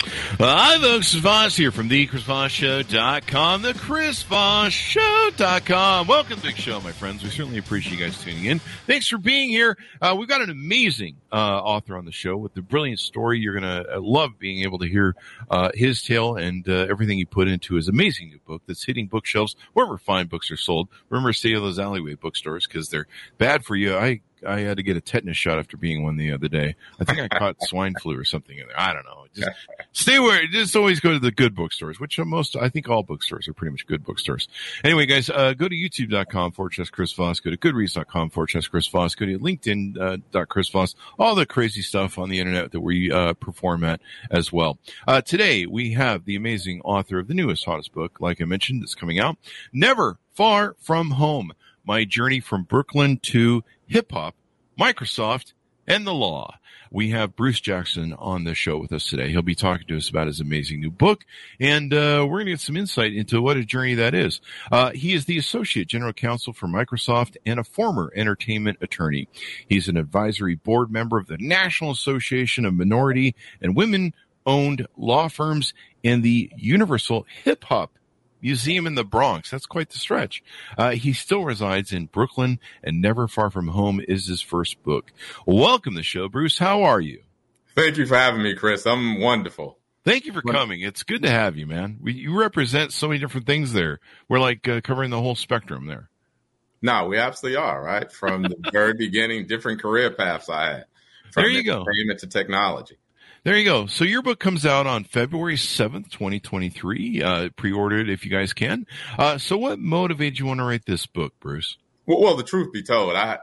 Hi, folks. Chris Voss here from the ChrisVossShow.com, the ChrisVossShow.com. Welcome to the show, my friends. We certainly appreciate you guys tuning in. Thanks for being here. Uh, we've got an amazing uh, author on the show with a brilliant story. You're going to uh, love being able to hear uh, his tale and uh, everything he put into his amazing new book that's hitting bookshelves wherever fine books are sold. Remember, stay in those alleyway bookstores because they're bad for you. I I had to get a tetanus shot after being one the other day. I think I caught swine flu or something in there. I don't know. Just stay where. Just always go to the good bookstores, which most I think all bookstores are pretty much good bookstores. Anyway, guys, uh, go to youtube.com forward slash Chris Voss. Go to goodreads.com forward slash Chris Voss. Go to LinkedIn uh, dot Chris Voss. All the crazy stuff on the internet that we uh, perform at as well. Uh, today we have the amazing author of the newest hottest book, like I mentioned, that's coming out. Never far from home. My journey from Brooklyn to hip hop, Microsoft, and the law. We have Bruce Jackson on the show with us today. He'll be talking to us about his amazing new book, and uh, we're going to get some insight into what a journey that is. Uh, he is the Associate General Counsel for Microsoft and a former entertainment attorney. He's an advisory board member of the National Association of Minority and Women Owned Law Firms and the Universal Hip Hop Museum in the Bronx. That's quite the stretch. Uh, he still resides in Brooklyn, and Never Far From Home is his first book. Welcome to the show, Bruce. How are you? Thank you for having me, Chris. I'm wonderful. Thank you for coming. It's good to have you, man. We, you represent so many different things there. We're like uh, covering the whole spectrum there. No, we absolutely are, right? From the very beginning, different career paths I had. From there you go. to technology. There you go. So your book comes out on February 7th, 2023. Uh, pre-ordered if you guys can. Uh, so what motivated you want to write this book, Bruce? Well, well, the truth be told, I,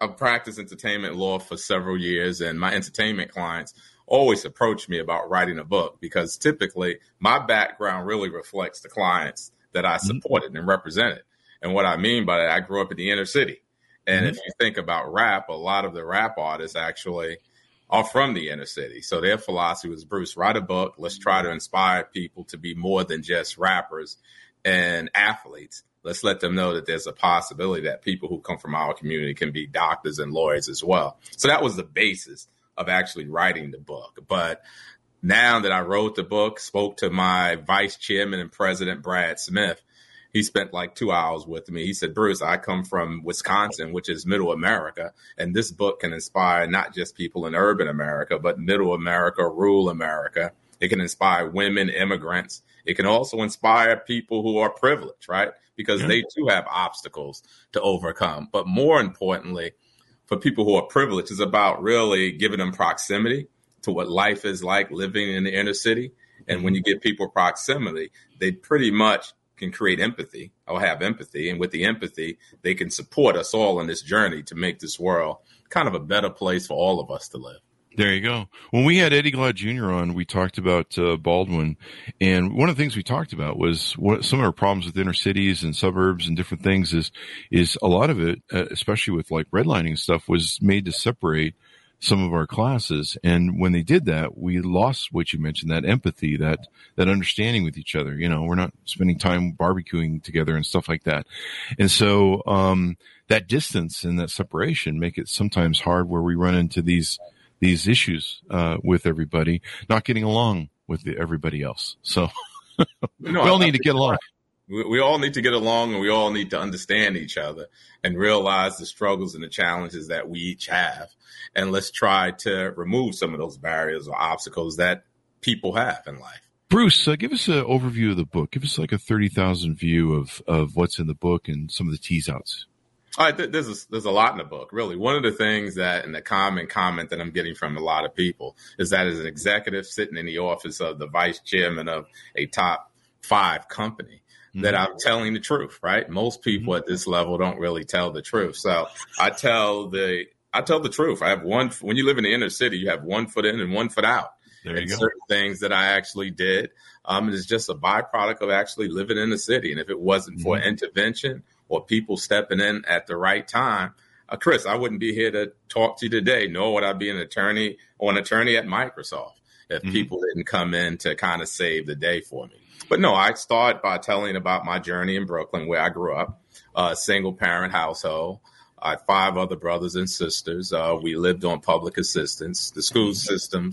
I've practiced entertainment law for several years and my entertainment clients always approach me about writing a book because typically my background really reflects the clients that I mm-hmm. supported mm-hmm. and represented. And what I mean by that, I grew up in the inner city. And mm-hmm. if you think about rap, a lot of the rap artists actually are from the inner city. So their philosophy was Bruce, write a book. Let's try to inspire people to be more than just rappers and athletes. Let's let them know that there's a possibility that people who come from our community can be doctors and lawyers as well. So that was the basis of actually writing the book. But now that I wrote the book, spoke to my vice chairman and president, Brad Smith, he spent like two hours with me. He said, Bruce, I come from Wisconsin, which is middle America, and this book can inspire not just people in urban America, but middle America, rural America. It can inspire women, immigrants. It can also inspire people who are privileged, right? Because they too have obstacles to overcome. But more importantly, for people who are privileged, is about really giving them proximity to what life is like living in the inner city. And when you give people proximity, they pretty much can create empathy or have empathy. And with the empathy, they can support us all in this journey to make this world kind of a better place for all of us to live. There you go. When we had Eddie Glaude Jr. on, we talked about uh, Baldwin, and one of the things we talked about was what, some of our problems with inner cities and suburbs and different things. Is is a lot of it, uh, especially with like redlining stuff, was made to separate some of our classes. And when they did that, we lost what you mentioned, that empathy, that, that understanding with each other. You know, we're not spending time barbecuing together and stuff like that. And so, um, that distance and that separation make it sometimes hard where we run into these, these issues, uh, with everybody, not getting along with the, everybody else. So no, we all need to get along. We, we all need to get along and we all need to understand each other and realize the struggles and the challenges that we each have. And let's try to remove some of those barriers or obstacles that people have in life. Bruce, uh, give us an overview of the book. Give us like a 30,000 view of, of what's in the book and some of the tease outs. All right, th- there's a, there's a lot in the book, really. One of the things that, and the common comment that I'm getting from a lot of people is that as an executive sitting in the office of the vice chairman of a top five company, mm-hmm. that I'm telling the truth, right? Most people mm-hmm. at this level don't really tell the truth. So I tell the, I tell the truth. I have one. When you live in the inner city, you have one foot in and one foot out. There you and go. certain things that I actually did. Um, it's just a byproduct of actually living in the city. And if it wasn't for Mm-hmm. intervention or people stepping in at the right time, uh, Chris, I wouldn't be here to talk to you today, nor would I be an attorney or an attorney at Microsoft if Mhm. people didn't come in to kind of save the day for me. But no, I start by telling about my journey in Brooklyn, where I grew up, a single parent household. I had five other brothers and sisters. Uh, we lived on public assistance. The school system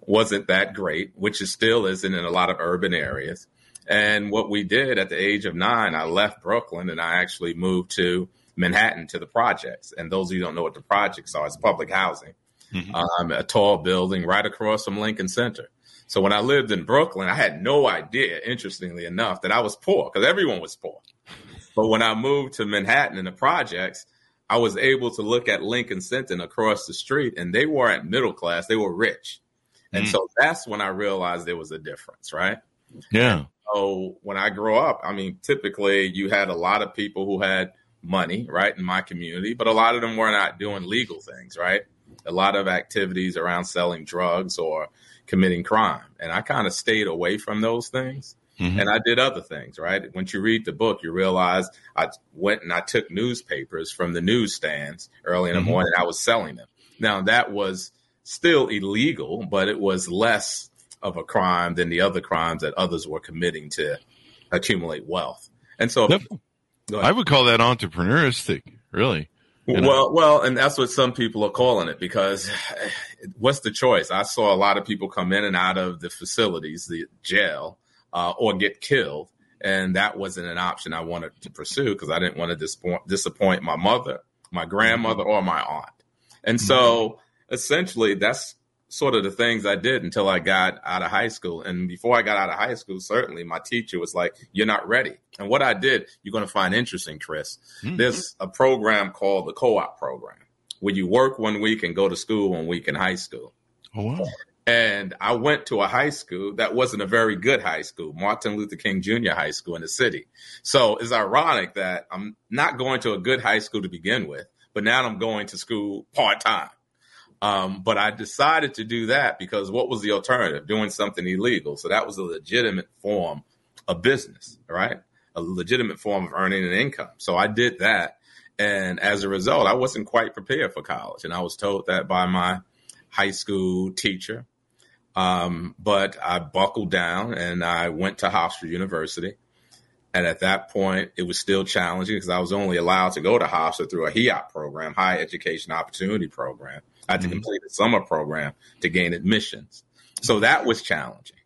wasn't that great, which it still isn't in a lot of urban areas. And what we did at the age of nine, I left Brooklyn and I actually moved to Manhattan to the projects. And those of you who don't know what the projects are, it's public housing, Mhm. um, a tall building right across from Lincoln Center. So when I lived in Brooklyn, I had no idea, interestingly enough, that I was poor because everyone was poor. But when I moved to Manhattan in the projects, I was able to look at Lincoln Center across the street, and they weren't middle class; they were rich. And Mm. so that's when I realized there was a difference, right? Yeah. So when I grew up, I mean, typically you had a lot of people who had money, right, in my community, but a lot of them were not doing legal things, right? A lot of activities around selling drugs or committing crime. And I kind of stayed away from those things. Mhm. And I did other things, right? Once you read the book, you realize I went and I took newspapers from the newsstands early in the Mhm. morning. I was selling them. Now that was still illegal, but it was less of a crime than the other crimes that others were committing to accumulate wealth. And so, Yep. I would call that entrepreneuristic, really. You know? well, well, and that's what some people are calling it because what's the choice? I saw a lot of people come in and out of the facilities, the jail, uh, or get killed, and that wasn't an option I wanted to pursue because I didn't want to disappoint, disappoint my mother, my grandmother, or my aunt. And so, essentially, that's sort of the things I did until I got out of high school. And before I got out of high school, certainly my teacher was like, "You're not ready." And what I did, you're going to find interesting, Chris. Mhm. There's a program called the co-op program where you work one week and go to school one week in high school. Oh, wow. And I went to a high school that wasn't a very good high school, Martin Luther King Jr. High School in the city. So it's ironic that I'm not going to a good high school to begin with, but now I'm going to school part time. Um, but I decided to do that because what was the alternative? Doing something illegal. So that was a legitimate form of business, right? A legitimate form of earning an income. So I did that. And as a result, I wasn't quite prepared for college. And I was told that by my high school teacher. Um, but I buckled down and I went to Hofstra University. And at that point, it was still challenging because I was only allowed to go to Hofstra through a HEOP program, High Education Opportunity Program. I had to Mhm. complete a summer program to gain admissions. So that was challenging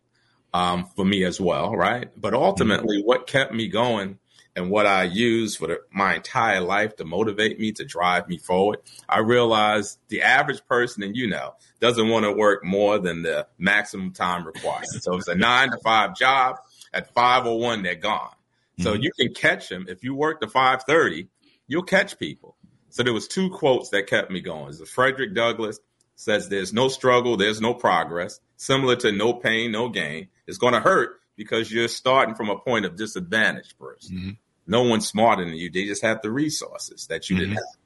um, for me as well, right? But ultimately, what kept me going and what I used for the, my entire life to motivate me, to drive me forward, I realized the average person, and you know, doesn't want to work more than the maximum time required. So it's a nine to five job, at 501, they're gone. So Mhm. you can catch them. If you work to 530, you'll catch people. So there was two quotes that kept me going. The Frederick Douglass says there's no struggle, there's no progress, similar to no pain, no gain. It's going to hurt because you're starting from a point of disadvantage, Bruce. Mhm. No one's smarter than you. They just have the resources that you didn't Mhm. have.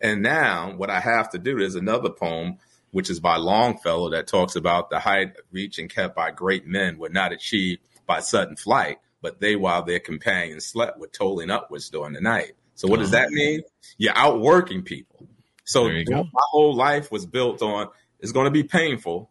And now what I have to do is another poem, which is by Longfellow that talks about the height reached and kept by great men were not achieved by sudden flight, but they while their companions slept were tolling upwards during the night. So what does that mean? You're outworking people. So There you go. my whole life was built on it's going to be painful,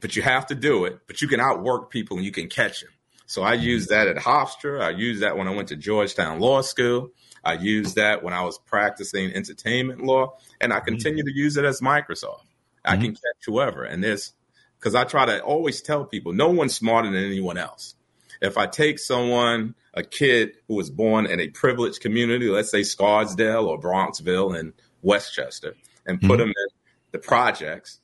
but you have to do it. But you can outwork people and you can catch them. So I mm-hmm. used that at Hofstra. I used that when I went to Georgetown Law School. I used that when I was practicing entertainment law, and I mm-hmm. continue to use it as Microsoft. I mm-hmm. can catch whoever, and this because I try to always tell people no one's smarter than anyone else. If I take someone, a kid who was born in a privileged community, let's say Scarsdale or Bronxville in Westchester, and put Mhm. them in the projects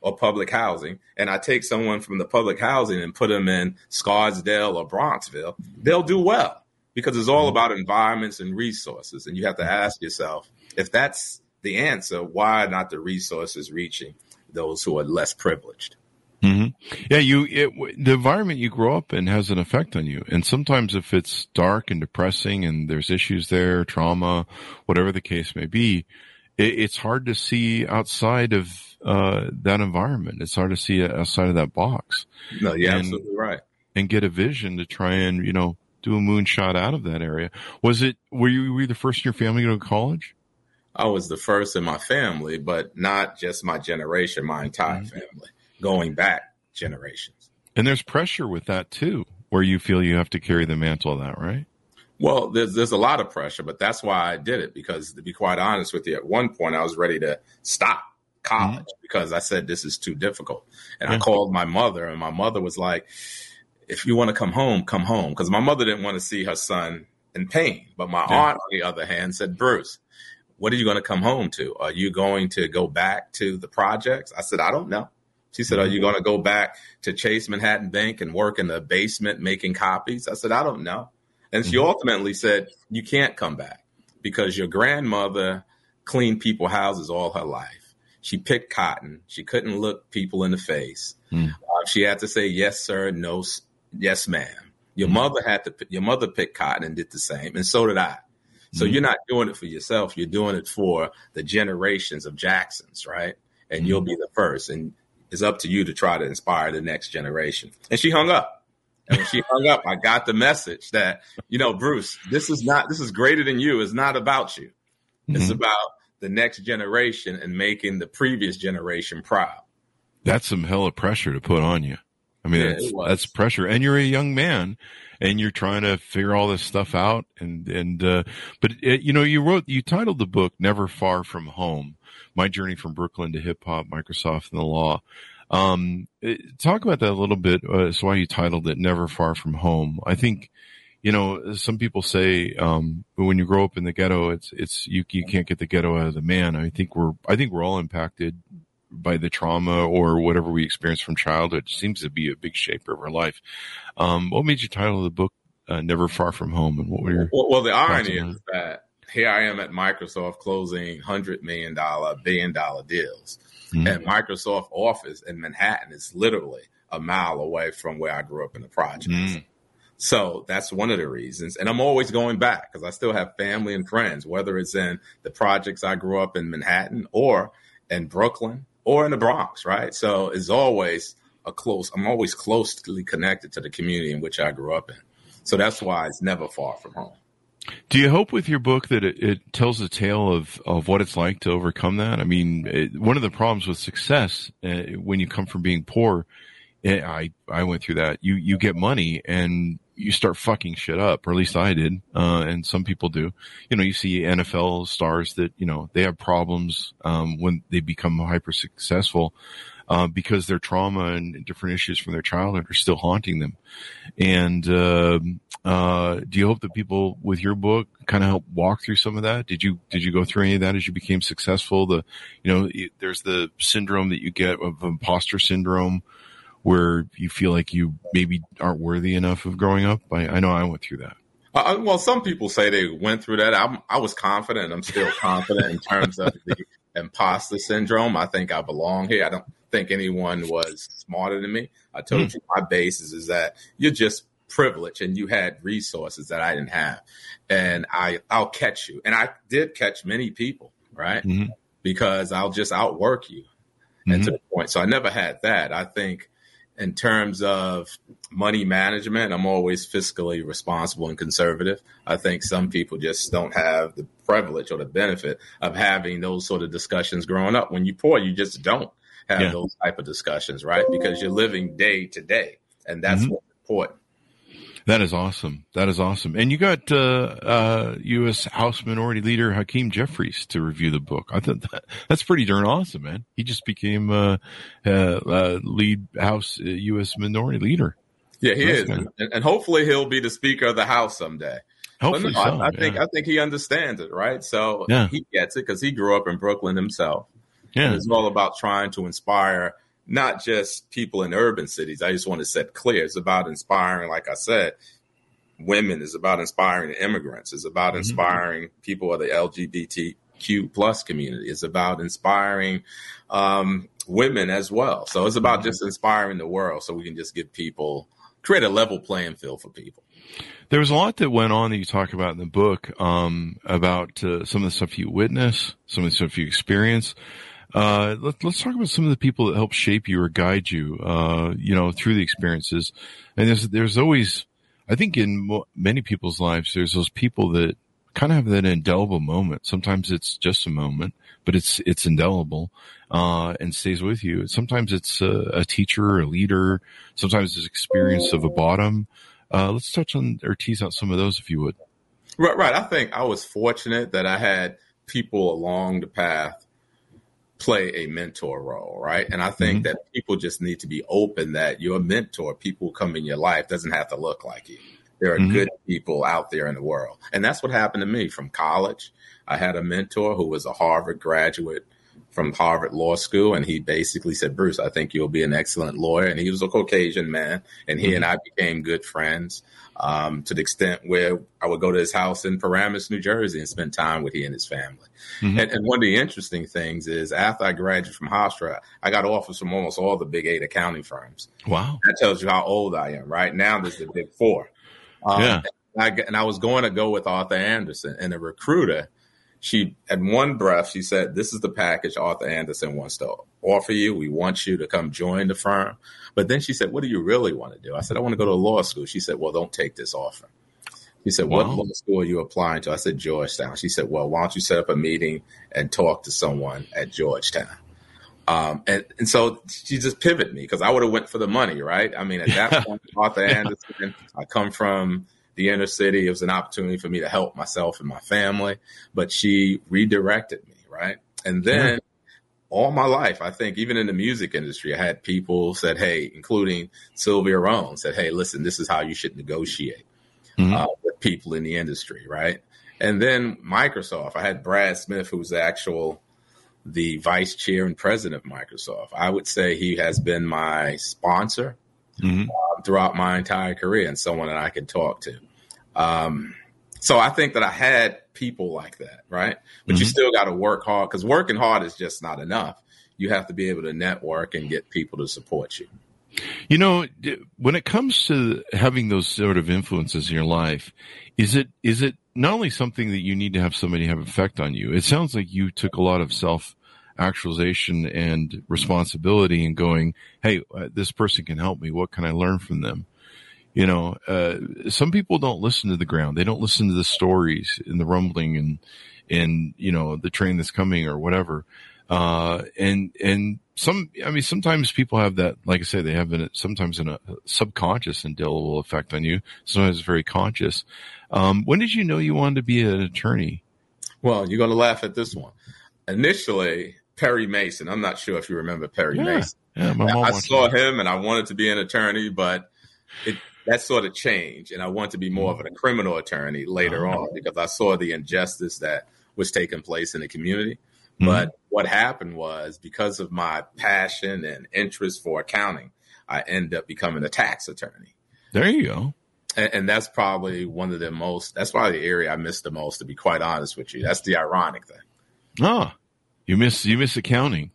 or public housing, and I take someone from the public housing and put them in Scarsdale or Bronxville, they'll do well because it's all about environments and resources. And you have to ask yourself if that's the answer, why are not the resources reaching those who are less privileged? Hmm Yeah, you it, the environment you grow up in has an effect on you, and sometimes if it's dark and depressing, and there's issues there, trauma, whatever the case may be, it, it's hard to see outside of uh, that environment. It's hard to see outside of that box. No, you're And- absolutely right. and get a vision to try and you know do a moonshot out of that area. Was it? Were you, were you the first in your family to go to college? I was the first in my family, but not just my generation, my entire Mhm. family, going back generations. And there's pressure with that too, where you feel you have to carry the mantle of that, right? Well, there's there's a lot of pressure, but that's why I did it because to be quite honest with you, at one point I was ready to stop college mm-hmm. because I said this is too difficult. And I called my mother and my mother was like, if you want to come home, come home because my mother didn't want to see her son in pain. But my Yeah. aunt on the other hand said, "Bruce, what are you going to come home to? Are you going to go back to the projects?" I said, "I don't know." She said, "Are you going to go back to Chase Manhattan Bank and work in the basement making copies?" I said, "I don't know." And she Mhm. ultimately said, You can't come back because your grandmother cleaned people houses all her life. She picked cotton. She couldn't look people in the face. Mm. Uh, she had to say, Yes, sir, no, yes, ma'am. Your Mhm. mother had to, your mother picked cotton and did the same. And so did I. So Mhm. you're not doing it for yourself. You're doing it for the generations of Jacksons, right? And you'll be the first. And it's up to you to try to inspire the next generation. And she hung up. And when she hung up, I got the message that, you know, Bruce, this is not, this is greater than you. It's not about you. It's Mhm. about the next generation and making the previous generation proud. That's some hell hella pressure to put on you. I mean, Yeah, that's, that's pressure. And you're a young man and you're trying to figure all this stuff out. And, and, uh, but it, you know, you wrote, you titled the book Never Far From Home, My Journey from Brooklyn to Hip Hop, Microsoft and the Law. Um, talk about that a little bit. Uh, that's why you titled it Never Far From Home. I think, you know, some people say, um, when you grow up in the ghetto, it's, it's, you, you can't get the ghetto out of the man. I think we're, I think we're all impacted by the trauma or whatever we experience from childhood. Seems to be a big shaper of our life. Um, what made you title the book, uh, Never Far From Home? And what were your, Well, well the irony is that here I am at Microsoft closing hundred million dollar, billion dollar deals, Mhm. and Microsoft office in Manhattan It's literally a mile away from where I grew up in the projects. Mm. So that's one of the reasons. And I'm always going back because I still have family and friends, whether it's in the projects I grew up in Manhattan or in Brooklyn or in the Bronx, right? So it's always a close, I'm always closely connected to the community in which I grew up in. So that's why it's never far from home. Do you hope with your book that it, it tells a tale of, of what it's like to overcome that? I mean, it, one of the problems with success uh, when you come from being poor, eh, I I went through that. You you get money and you start fucking shit up, or at least I did, uh, and some people do. You know, you see NFL stars that you know they have problems um, when they become hyper successful. Uh, because their trauma and different issues from their childhood are still haunting them. And um uh, do you hope that people with your book kind of help walk through some of that? Did you did you go through any of that as you became successful? The you know there's the syndrome that you get of imposter syndrome, where you feel like you maybe aren't worthy enough of growing up. I, I know I went through that. Uh, well, some people say they went through that. I'm, I was confident. I'm still confident in terms of the imposter syndrome. I think I belong here. I don't think anyone was smarter than me. I told you my basis is that you're just privileged and you had resources that I didn't have, and I I'll catch you. And I did catch many people, right? Mhm. Because I'll just outwork you, and to the point. So I never had that. I think in terms of money management, I'm always fiscally responsible and conservative. I think some people just don't have the privilege or the benefit of having those sort of discussions growing up. When you're poor, you just don't have Yeah. those type of discussions, right? Because you're living day to day, and that's Mhm. what's important. That is awesome. That is awesome. And you got uh, uh, U.S. House Minority Leader Hakeem Jeffries to review the book. I thought that, that's pretty darn awesome, man. He just became uh, uh, uh, lead House uh, U.S. Minority Leader. Yeah, he That's is, good. and, and hopefully he'll be the Speaker of the House someday. Hopefully, no, so. I, I think. I think he understands it, right? So Yeah. he gets it because he grew up in Brooklyn himself. yeah. It's all about trying to inspire not just people in urban cities. I just want to set clear. It's about inspiring, like I said, women. It's about inspiring immigrants. It's about Mhm. inspiring people of the LGBTQ plus community. It's about inspiring um, women as well. So it's about Mhm. just inspiring the world so we can just give people create a level playing field for people. There was a lot that went on that you talk about in the book um, about uh, some of the stuff you witness, some of the stuff you experience. Uh, let, us talk about some of the people that help shape you or guide you, uh, you know, through the experiences. And there's, there's always, I think in mo- many people's lives, there's those people that kind of have that indelible moment. Sometimes it's just a moment, but it's, it's indelible, uh, and stays with you. Sometimes it's a, a teacher, a leader. Sometimes it's experience of a bottom. Uh, let's touch on or tease out some of those if you would. Right, right. I think I was fortunate that I had people along the path play a mentor role, right? And I think mm-hmm. that people just need to be open that your mentor, people who come in your life, doesn't have to look like you. There are mm-hmm. good people out there in the world. And that's what happened to me from college. I had a mentor who was a Harvard graduate from Harvard Law School, and he basically said, Bruce, I think you'll be an excellent lawyer. And he was a Caucasian man, and he mm-hmm. and I became good friends um, to the extent where I would go to his house in Paramus, New Jersey, and spend time with he and his family. Mm-hmm. And, and, one of the interesting things is after I graduated from Hofstra, I got offers from almost all the big eight accounting firms. Wow. That tells you how old I am, right? Now there's the big four. Um, yeah. And I, and I was going to go with Arthur Andersen, and the recruiter – she at one breath she said this is the package Arthur Andersen wants to offer you. We want you to come join the firm. But then she said what do you really want to do? I said i want to go to law school. She said well don't take this offer. She said wow. what law school are you applying to? I said georgetown. She said well why don't you set up a meeting and talk to someone at georgetown? Um, and, and so she just pivoted me because I would have went for the money, right? I mean, at that point, Arthur Andersen, I come from the inner city. It was an opportunity for me to help myself and my family, but she redirected me, right? And then all my life, I think even in the music industry, I had people said, Hey, including Sylvia Rhone said, Hey, listen, this is how you should negotiate mm-hmm. uh, with people in the industry, right? And then Microsoft, I had Brad Smith, who's the actual the vice chair and president of Microsoft. I would say he has been my sponsor mm-hmm. uh, throughout my entire career and someone that I could talk to. Um, so I think that I had people like that, right? But mm-hmm. you still got to work hard because working hard is just not enough. You have to be able to network and get people to support you. You know, when it comes to having those sort of influences in your life, is it is it not only something that you need to have somebody have effect on you? It sounds like you took a lot of self actualization and responsibility and going, Hey, uh, this person can help me. What can I learn from them? You know, uh, some people don't listen to the ground. They don't listen to the stories and the rumbling and, and, you know, the train that's coming or whatever. Uh, and, and some, I mean, sometimes people have that, like I say, they have an, sometimes in a subconscious indelible effect on you. Sometimes it's very conscious. Um, when did you know you wanted to be an attorney? Well, you're going to laugh at this one. Initially, Perry Mason. I'm not sure if you remember Perry yeah. Mason. Yeah, I saw that. him and I wanted to be an attorney, but it, that sort of changed. And I wanted to be more of a criminal attorney later uh-huh. on because I saw the injustice that was taking place in the community. Mm-hmm. But what happened was because of my passion and interest for accounting, I ended up becoming a tax attorney. There you go. And, and that's probably one of the most, that's probably the area I miss the most, to be quite honest with you. That's the ironic thing. Oh, you miss you miss accounting.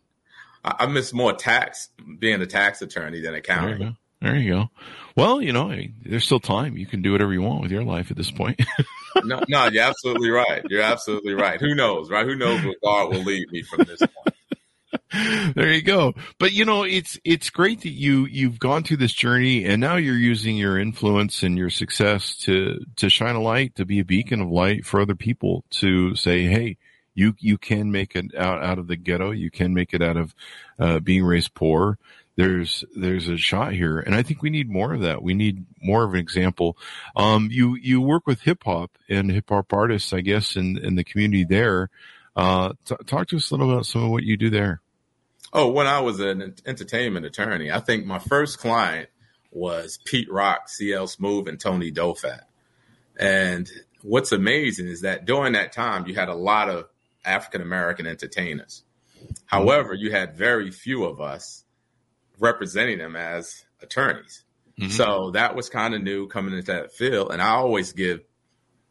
I, I miss more tax being a tax attorney than accounting. There you go. There you go. Well, you know, there's still time. You can do whatever you want with your life at this point. no, no, you're absolutely right. You're absolutely right. Who knows, right? Who knows what God will lead me from this point. there you go. But you know, it's it's great that you you've gone through this journey and now you're using your influence and your success to to shine a light, to be a beacon of light for other people to say, "Hey, you you can make it out out of the ghetto. You can make it out of uh, being raised poor. There's there's a shot here, and I think we need more of that. We need more of an example. Um, you you work with hip hop and hip hop artists, I guess, in in the community there. Uh, t- talk to us a little about some of what you do there. Oh, when I was an entertainment attorney, I think my first client was Pete Rock, CL Smooth, and Tony Dofat. And what's amazing is that during that time, you had a lot of African American entertainers. However, you had very few of us representing them as attorneys. Mm-hmm. So that was kind of new coming into that field. And I always give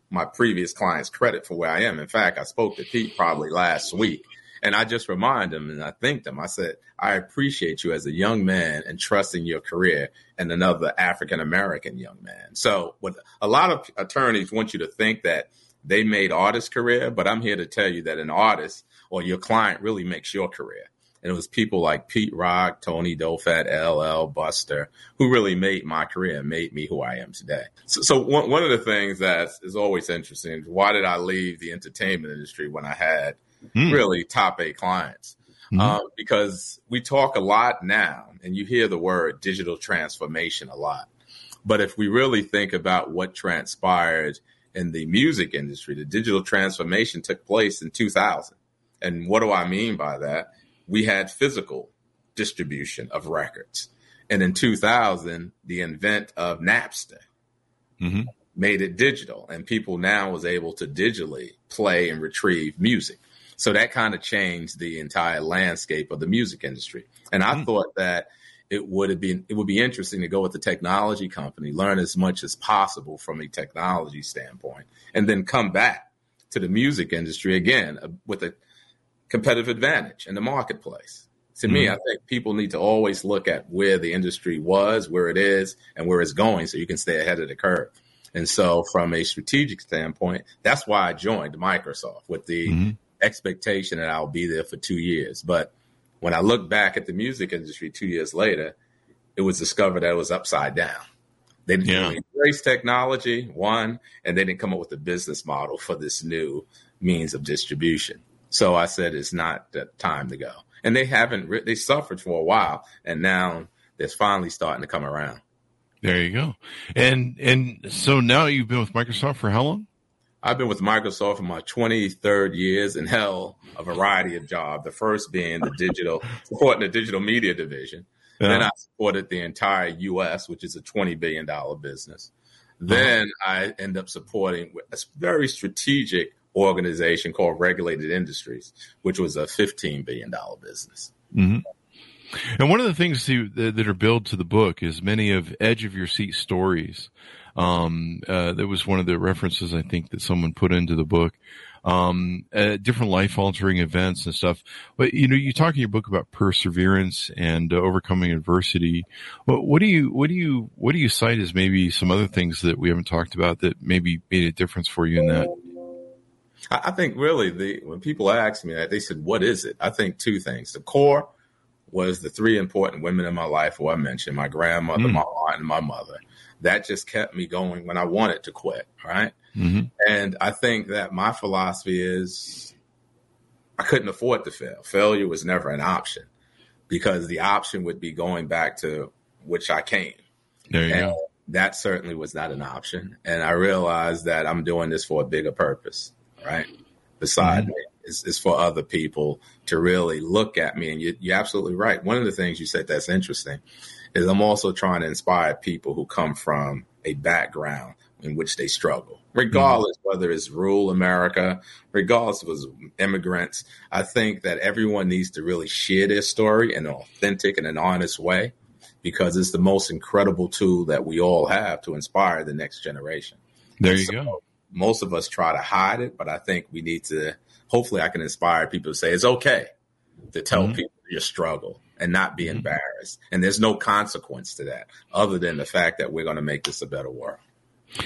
my previous clients credit for where I am. In fact, I spoke to Pete probably last week And I just remind them and I thank them. I said, I appreciate you as a young man and trusting your career and another African American young man. So what a lot of attorneys want you to think that they made artist career, but I'm here to tell you that an artist or your client really makes your career. And it was people like Pete Rock, Tony Dofat, LL, Busta, who really made my career, and made me who I am today. So, so one, one of the things that is always interesting, is why did I leave the entertainment industry when I had mm. really top eight clients? Mm-hmm. Um, because we talk a lot now, and you hear the word digital transformation a lot. But if we really think about what transpired in the music industry, the digital transformation took place in 2000. And what do I mean by that? We had physical distribution of records. And in 2000, the invent of Napster mm-hmm. made it digital, and people now was able to digitally play and retrieve music. So that kind of changed the entire landscape of the music industry. And I mm-hmm. thought that it would have been it would be interesting to go with the technology company, learn as much as possible from a technology standpoint, and then come back to the music industry again uh, with a competitive advantage in the marketplace. To mm-hmm. me, I think people need to always look at where the industry was, where it is, and where it's going so you can stay ahead of the curve. And so, from a strategic standpoint, that's why I joined Microsoft with the mm-hmm. expectation that I'll be there for two years. But when I look back at the music industry two years later, it was discovered that it was upside down. They didn't yeah. embrace technology, one, and they didn't come up with a business model for this new means of distribution. So I said it's not the time to go. And they haven't. Re- they suffered for a while, and now it's finally starting to come around. There you go. And and so now you've been with Microsoft for how long? I've been with Microsoft for my 23rd years in hell, a variety of jobs. The first being the digital, supporting the digital media division. Yeah. Then I supported the entire U.S., which is a $20 billion business. Then. I end up supporting a very strategic organization called Regulated Industries, which was a $15 billion business. Mm-hmm. And one of the things to, that are built to the book is many of edge of your seat stories. Um, uh, that was one of the references I think that someone put into the book. Um, uh, different life altering events and stuff. But you know, you talk in your book about perseverance and uh, overcoming adversity. What, what, do you, what do you, what do you cite as maybe some other things that we haven't talked about that maybe made a difference for you in that? I think really the when people ask me that, they said, "What is it?" I think two things. The core was the three important women in my life who I mentioned: my grandmother, mm. my aunt, and my mother. That just kept me going when I wanted to quit. Right, mm-hmm. and I think that my philosophy is I couldn't afford to fail. Failure was never an option because the option would be going back to which I came. There you and go. That certainly was not an option. And I realized that I'm doing this for a bigger purpose right? Beside mm-hmm. me is, is for other people to really look at me. And you, you're absolutely right. One of the things you said that's interesting is I'm also trying to inspire people who come from a background in which they struggle, regardless mm-hmm. whether it's rural America, regardless of immigrants. I think that everyone needs to really share their story in an authentic and an honest way because it's the most incredible tool that we all have to inspire the next generation. There you so, go most of us try to hide it, but I think we need to. Hopefully, I can inspire people to say it's okay to tell mm-hmm. people your struggle and not be mm-hmm. embarrassed. And there's no consequence to that, other than the fact that we're going to make this a better world.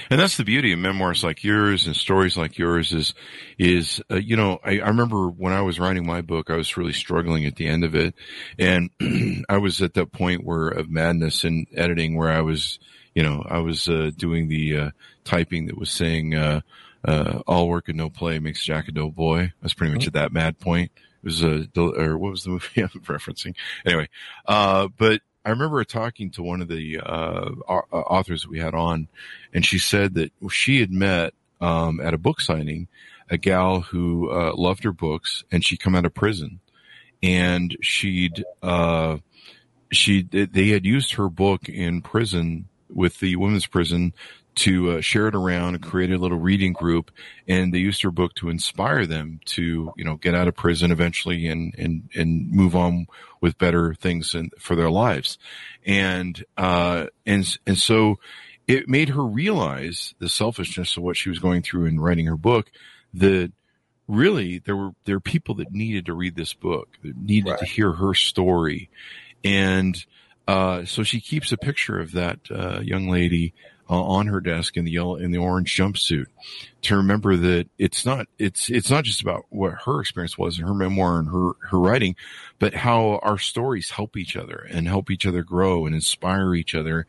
And that's the beauty of memoirs like yours and stories like yours is, is, uh, you know, I, I remember when I was writing my book, I was really struggling at the end of it. And I was at that point where of madness in editing where I was, you know, I was uh, doing the uh, typing that was saying uh, uh, "all work and no play makes Jack a dull boy." I was pretty much mm-hmm. at that mad point. It was a or what was the movie I'm referencing? Anyway, uh, but I remember talking to one of the uh, authors that we had on, and she said that she had met um, at a book signing a gal who loved her books, and she'd come out of prison, and she'd she they had used her book in prison with the women's prison to uh, share it around and create a little reading group. And they used her book to inspire them to, you know, get out of prison eventually and, and, and move on with better things in, for their lives. And, uh, and, and so it made her realize the selfishness of what she was going through in writing her book that really there were there are people that needed to read this book, that needed right. to hear her story, and uh, so she keeps a picture of that uh, young lady uh, on her desk in the yellow in the orange jumpsuit to remember that it's not it's it's not just about what her experience was in her memoir and her her writing but how our stories help each other and help each other grow and inspire each other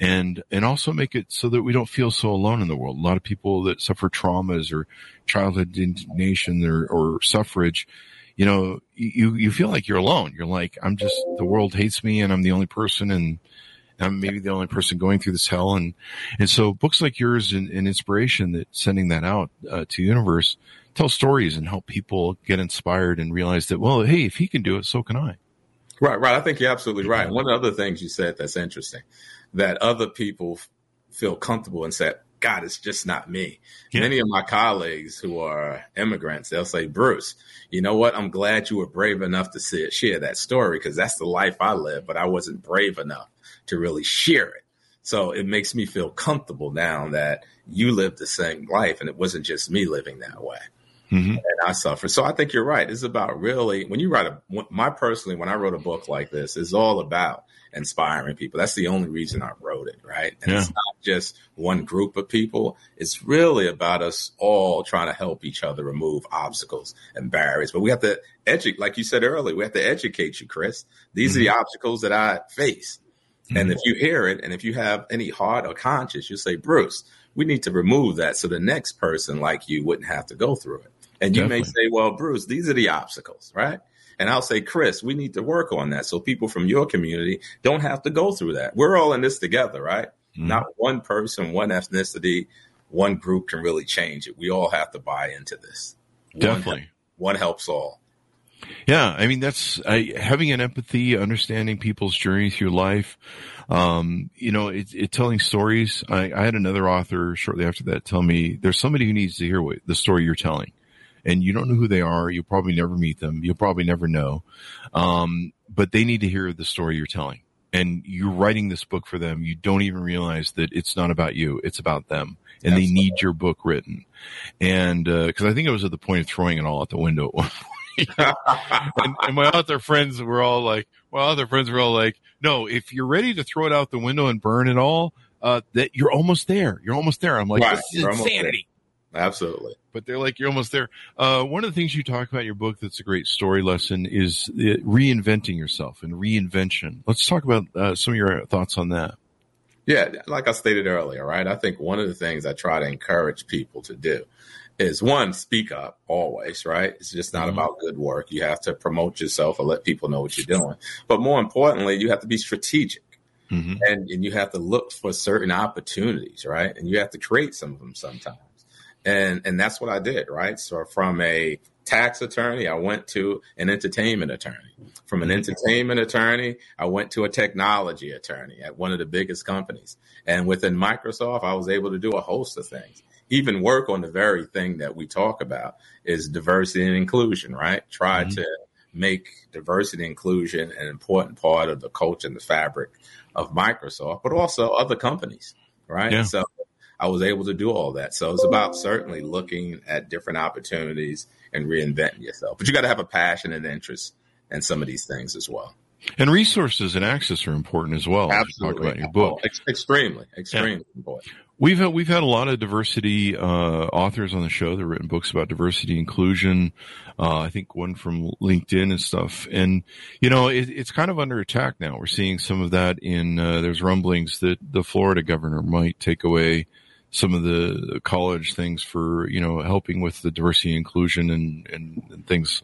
and and also make it so that we don't feel so alone in the world. A lot of people that suffer traumas or childhood indignation or, or suffrage you know you you feel like you're alone you're like i'm just the world hates me and i'm the only person and I'm maybe the only person going through this hell. And, and so books like yours and, and inspiration that sending that out uh, to universe tell stories and help people get inspired and realize that, well, hey, if he can do it, so can I. Right, right. I think you're absolutely right. One of the other things you said that's interesting that other people feel comfortable and say, God, it's just not me. Yeah. Many of my colleagues who are immigrants, they'll say, Bruce, you know what? I'm glad you were brave enough to see share that story because that's the life I live, but I wasn't brave enough to really share it. So it makes me feel comfortable now that you lived the same life and it wasn't just me living that way. Mm-hmm. And I suffer. So I think you're right. It's about really, when you write a, my personally, when I wrote a book like this, it's all about inspiring people. That's the only reason I wrote it, right? And yeah. it's not just one group of people. It's really about us all trying to help each other remove obstacles and barriers. But we have to educate, like you said earlier, we have to educate you, Chris. These mm-hmm. are the obstacles that I face. Mm-hmm. And if you hear it, and if you have any heart or conscience, you say, Bruce, we need to remove that so the next person like you wouldn't have to go through it. And you Definitely. may say, well, Bruce, these are the obstacles, right? And I'll say, Chris, we need to work on that so people from your community don't have to go through that. We're all in this together, right? Mm-hmm. Not one person, one ethnicity, one group can really change it. We all have to buy into this. Definitely. One, one helps all. Yeah, I mean that's I, having an empathy, understanding people's journey through life. Um, you know, it, it telling stories. I, I, had another author shortly after that tell me there's somebody who needs to hear what, the story you're telling, and you don't know who they are. You'll probably never meet them. You'll probably never know, um, but they need to hear the story you're telling. And you're writing this book for them. You don't even realize that it's not about you; it's about them and Absolutely. they need your book written. And because uh, I think I was at the point of throwing it all out the window at one point. and, and, my other friends were all like, my other friends were all like, no, if you're ready to throw it out the window and burn it all, uh, that you're almost there. You're almost there. I'm like, right. this is insanity. Absolutely. But they're like, you're almost there. Uh, one of the things you talk about in your book that's a great story lesson is reinventing yourself and reinvention. Let's talk about uh, some of your thoughts on that. Yeah, like I stated earlier, right? I think one of the things I try to encourage people to do is one, speak up always, right? It's just not mm-hmm. about good work. You have to promote yourself or let people know what you're doing. But more importantly, you have to be strategic. Mm-hmm. And, and you have to look for certain opportunities, right? And you have to create some of them sometimes. And and that's what I did, right? So from a tax attorney, I went to an entertainment attorney. From an entertainment attorney, I went to a technology attorney at one of the biggest companies. And within Microsoft, I was able to do a host of things even work on the very thing that we talk about is diversity and inclusion, right? Try mm-hmm. to make diversity and inclusion an important part of the culture and the fabric of Microsoft, but also other companies, right? Yeah. So I was able to do all that. So it's about certainly looking at different opportunities and reinventing yourself. But you got to have a passion and interest in some of these things as well. And resources and access are important as well. Absolutely. Talk about your book. Oh, extremely, extremely yeah. important. We've had, we've had a lot of diversity uh, authors on the show They've written books about diversity inclusion. Uh, I think one from LinkedIn and stuff. And you know, it, it's kind of under attack now. We're seeing some of that in. Uh, there's rumblings that the Florida governor might take away some of the college things for you know helping with the diversity and inclusion and and, and things.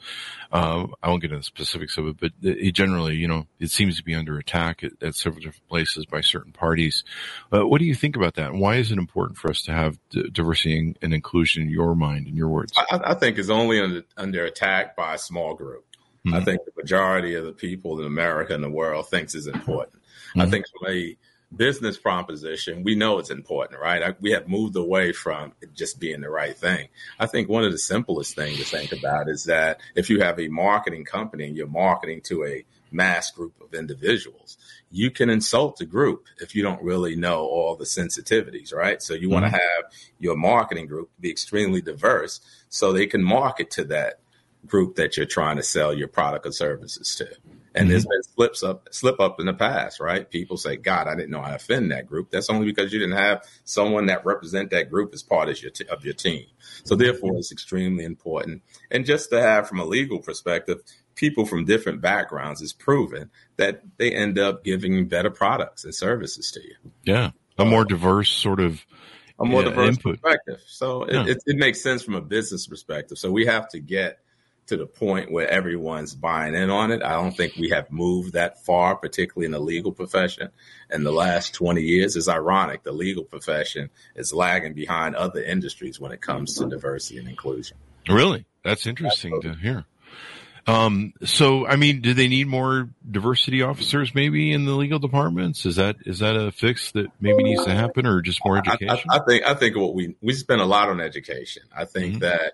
Uh, I won't get into the specifics of it, but it generally, you know, it seems to be under attack at, at several different places by certain parties. Uh, what do you think about that? Why is it important for us to have d- diversity and inclusion in your mind, in your words? I, I think it's only under, under attack by a small group. Mm-hmm. I think the majority of the people in America and the world thinks is important. Mm-hmm. I think from a business proposition, we know it's important, right? I, we have moved away from it just being the right thing. I think one of the simplest things to think about is that if you have a marketing company and you're marketing to a mass group of individuals. You can insult the group if you don't really know all the sensitivities, right? So you want to mm-hmm. have your marketing group be extremely diverse so they can market to that group that you're trying to sell your product or services to. And mm-hmm. there's been slips up, slip up in the past, right? People say, God, I didn't know I offend that group. That's only because you didn't have someone that represent that group as part of your, t- of your team. So therefore it's extremely important. And just to have from a legal perspective, people from different backgrounds is proven that they end up giving better products and services to you. Yeah. A more diverse sort of a more yeah, diverse input. perspective. So yeah. it, it, makes sense from a business perspective. So we have to get to the point where everyone's buying in on it. I don't think we have moved that far, particularly in the legal profession. In the last 20 years, it's ironic. The legal profession is lagging behind other industries when it comes to diversity and inclusion. Really? That's interesting Absolutely. to hear. Um, so, I mean, do they need more diversity officers maybe in the legal departments? Is that is that a fix that maybe needs to happen, or just more education? I, I, I think I think what we we spend a lot on education. I think mm-hmm. that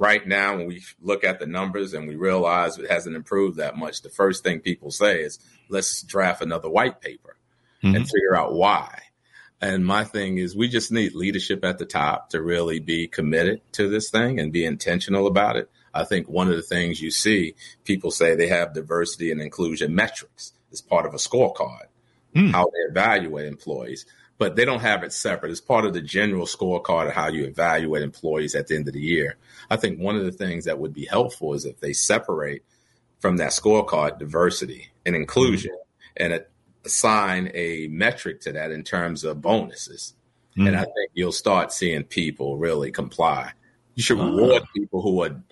right now, when we look at the numbers and we realize it hasn't improved that much, the first thing people say is, let's draft another white paper mm-hmm. and figure out why. And my thing is, we just need leadership at the top to really be committed to this thing and be intentional about it. I think one of the things you see people say they have diversity and inclusion metrics as part of a scorecard, mm. how they evaluate employees but they don't have it separate. It's part of the general scorecard of how you evaluate employees at the end of the year. I think one of the things that would be helpful is if they separate from that scorecard diversity and inclusion mm-hmm. and assign a metric to that in terms of bonuses. Mm-hmm. And I think you'll start seeing people really comply. You should uh-huh. reward people who are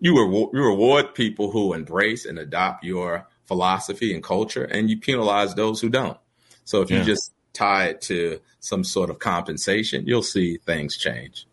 you, reward, you reward people who embrace and adopt your philosophy and culture, and you penalize those who don't. So if yeah. you just tie it to some sort of compensation, you'll see things change.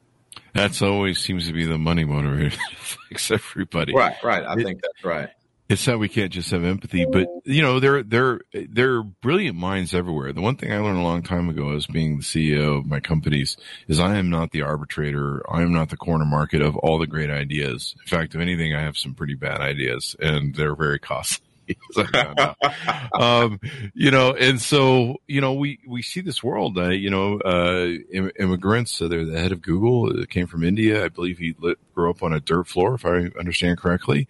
That's always seems to be the money motivator fix everybody. Right, right. I it, think that's right. It's that we can't just have empathy, but you know, there, there, there are brilliant minds everywhere. The one thing I learned a long time ago as being the CEO of my companies is I am not the arbitrator. I am not the corner market of all the great ideas. In fact, if anything, I have some pretty bad ideas and they're very costly. um, you know, and so you know, we we see this world. Uh, you know, uh, Im- immigrants. Sundar the head of Google. It came from India. I believe he lit, grew up on a dirt floor, if I understand correctly.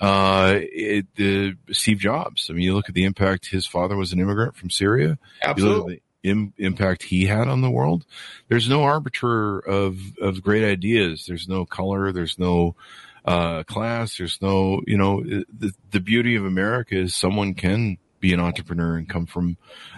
Uh, it, the Steve Jobs. I mean, you look at the impact. His father was an immigrant from Syria. Absolutely. Im- impact he had on the world. There's no arbiter of of great ideas. There's no color. There's no uh, class. There's no, you know, the, the beauty of America is someone can be an entrepreneur and come from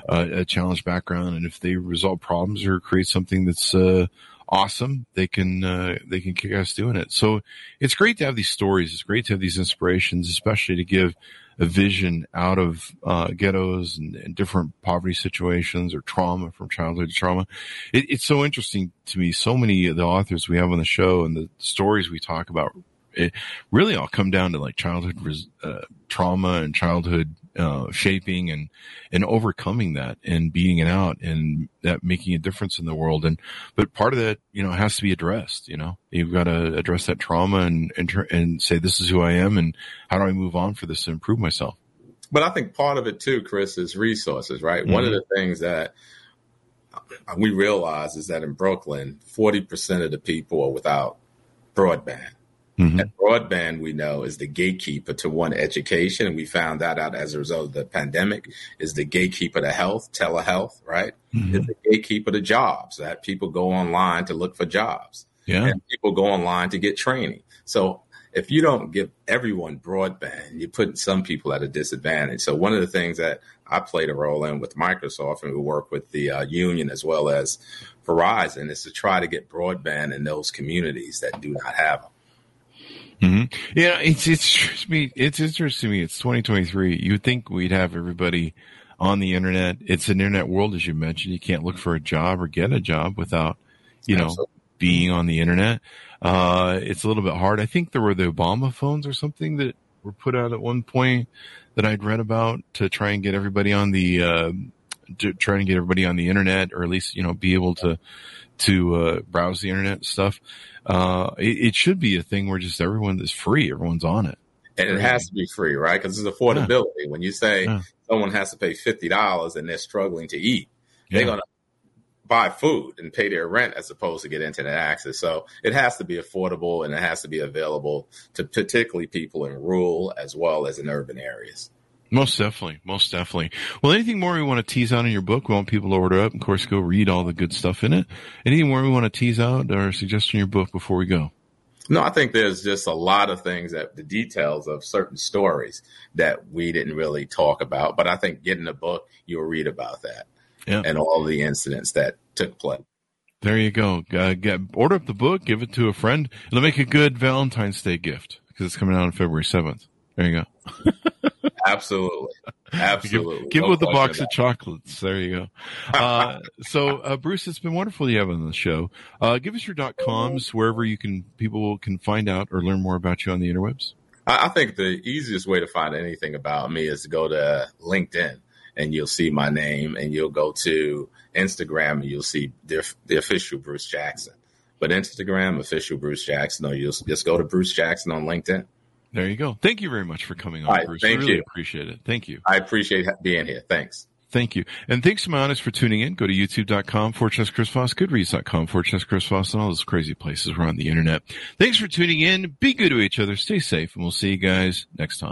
uh, a challenged background. And if they resolve problems or create something that's, uh, awesome, they can, uh, they can kick ass doing it. So it's great to have these stories. It's great to have these inspirations, especially to give a vision out of, uh, ghettos and, and, different poverty situations or trauma from childhood trauma. It, it's so interesting to me. So many of the authors we have on the show and the stories we talk about it really all come down to like childhood uh, trauma and childhood uh, shaping and and overcoming that and beating it out and that making a difference in the world. And but part of that you know has to be addressed you know? You've got to address that trauma and and, and say this is who I am and how do I move on for this to improve myself? But I think part of it too Chris is resources right? Mm-hmm. one of the things that we realize is that in Brooklyn 40% of the people are without broadband Mm-hmm. And broadband, we know, is the gatekeeper to one education. And we found that out as a result of the pandemic, is the gatekeeper to health, telehealth, right? Mm-hmm. It's the gatekeeper to jobs, that people go online to look for jobs. Yeah. And people go online to get training. So if you don't give everyone broadband, you're putting some people at a disadvantage. So one of the things that I played a role in with Microsoft and we work with the uh, union as well as Verizon is to try to get broadband in those communities that do not have them. Mm-hmm. Yeah, it's it's me. It's interesting to me. It's 2023. You would think we'd have everybody on the internet. It's an internet world, as you mentioned. You can't look for a job or get a job without, you know, Absolutely. being on the internet. Uh, it's a little bit hard. I think there were the Obama phones or something that were put out at one point that I'd read about to try and get everybody on the, uh, to try and get everybody on the internet or at least, you know, be able to, to, uh, browse the internet stuff uh, it, it, should be a thing where just everyone is free, everyone's on it. and it has to be free, right? Because it's affordability. Yeah. When you say yeah. someone has to pay fifty dollars and they're struggling to eat, yeah. they're gonna buy food and pay their rent as opposed to get internet access. So it has to be affordable and it has to be available to particularly people in rural as well as in urban areas. Most definitely. Most definitely. Well, anything more we want to tease out in your book? We want people to order up. Of course, go read all the good stuff in it. Anything more we want to tease out or suggest in your book before we go? No, I think there's just a lot of things that the details of certain stories that we didn't really talk about. But I think getting the book, you'll read about that yeah. and all the incidents that took place. There you go. Uh, get, order up the book, give it to a friend. It'll make a good Valentine's Day gift because it's coming out on February 7th. There you go. Absolutely. Absolutely. Give, give no with a box of chocolates. There you go. Uh, so, uh, Bruce, it's been wonderful to have you on the show. Uh, give us your dot coms wherever you can, people can find out or learn more about you on the interwebs. I think the easiest way to find anything about me is to go to LinkedIn and you'll see my name and you'll go to Instagram and you'll see the, the official Bruce Jackson. But Instagram, official Bruce Jackson, or you'll just go to Bruce Jackson on LinkedIn. There you go. Thank you very much for coming on, right, Bruce. Thank really you. appreciate it. Thank you. I appreciate being here. Thanks. Thank you. And thanks to my audience for tuning in. Go to youtube.com slash Chris Voss, goodreads.com forward Chris Voss, and all those crazy places we're on the internet. Thanks for tuning in. Be good to each other. Stay safe, and we'll see you guys next time.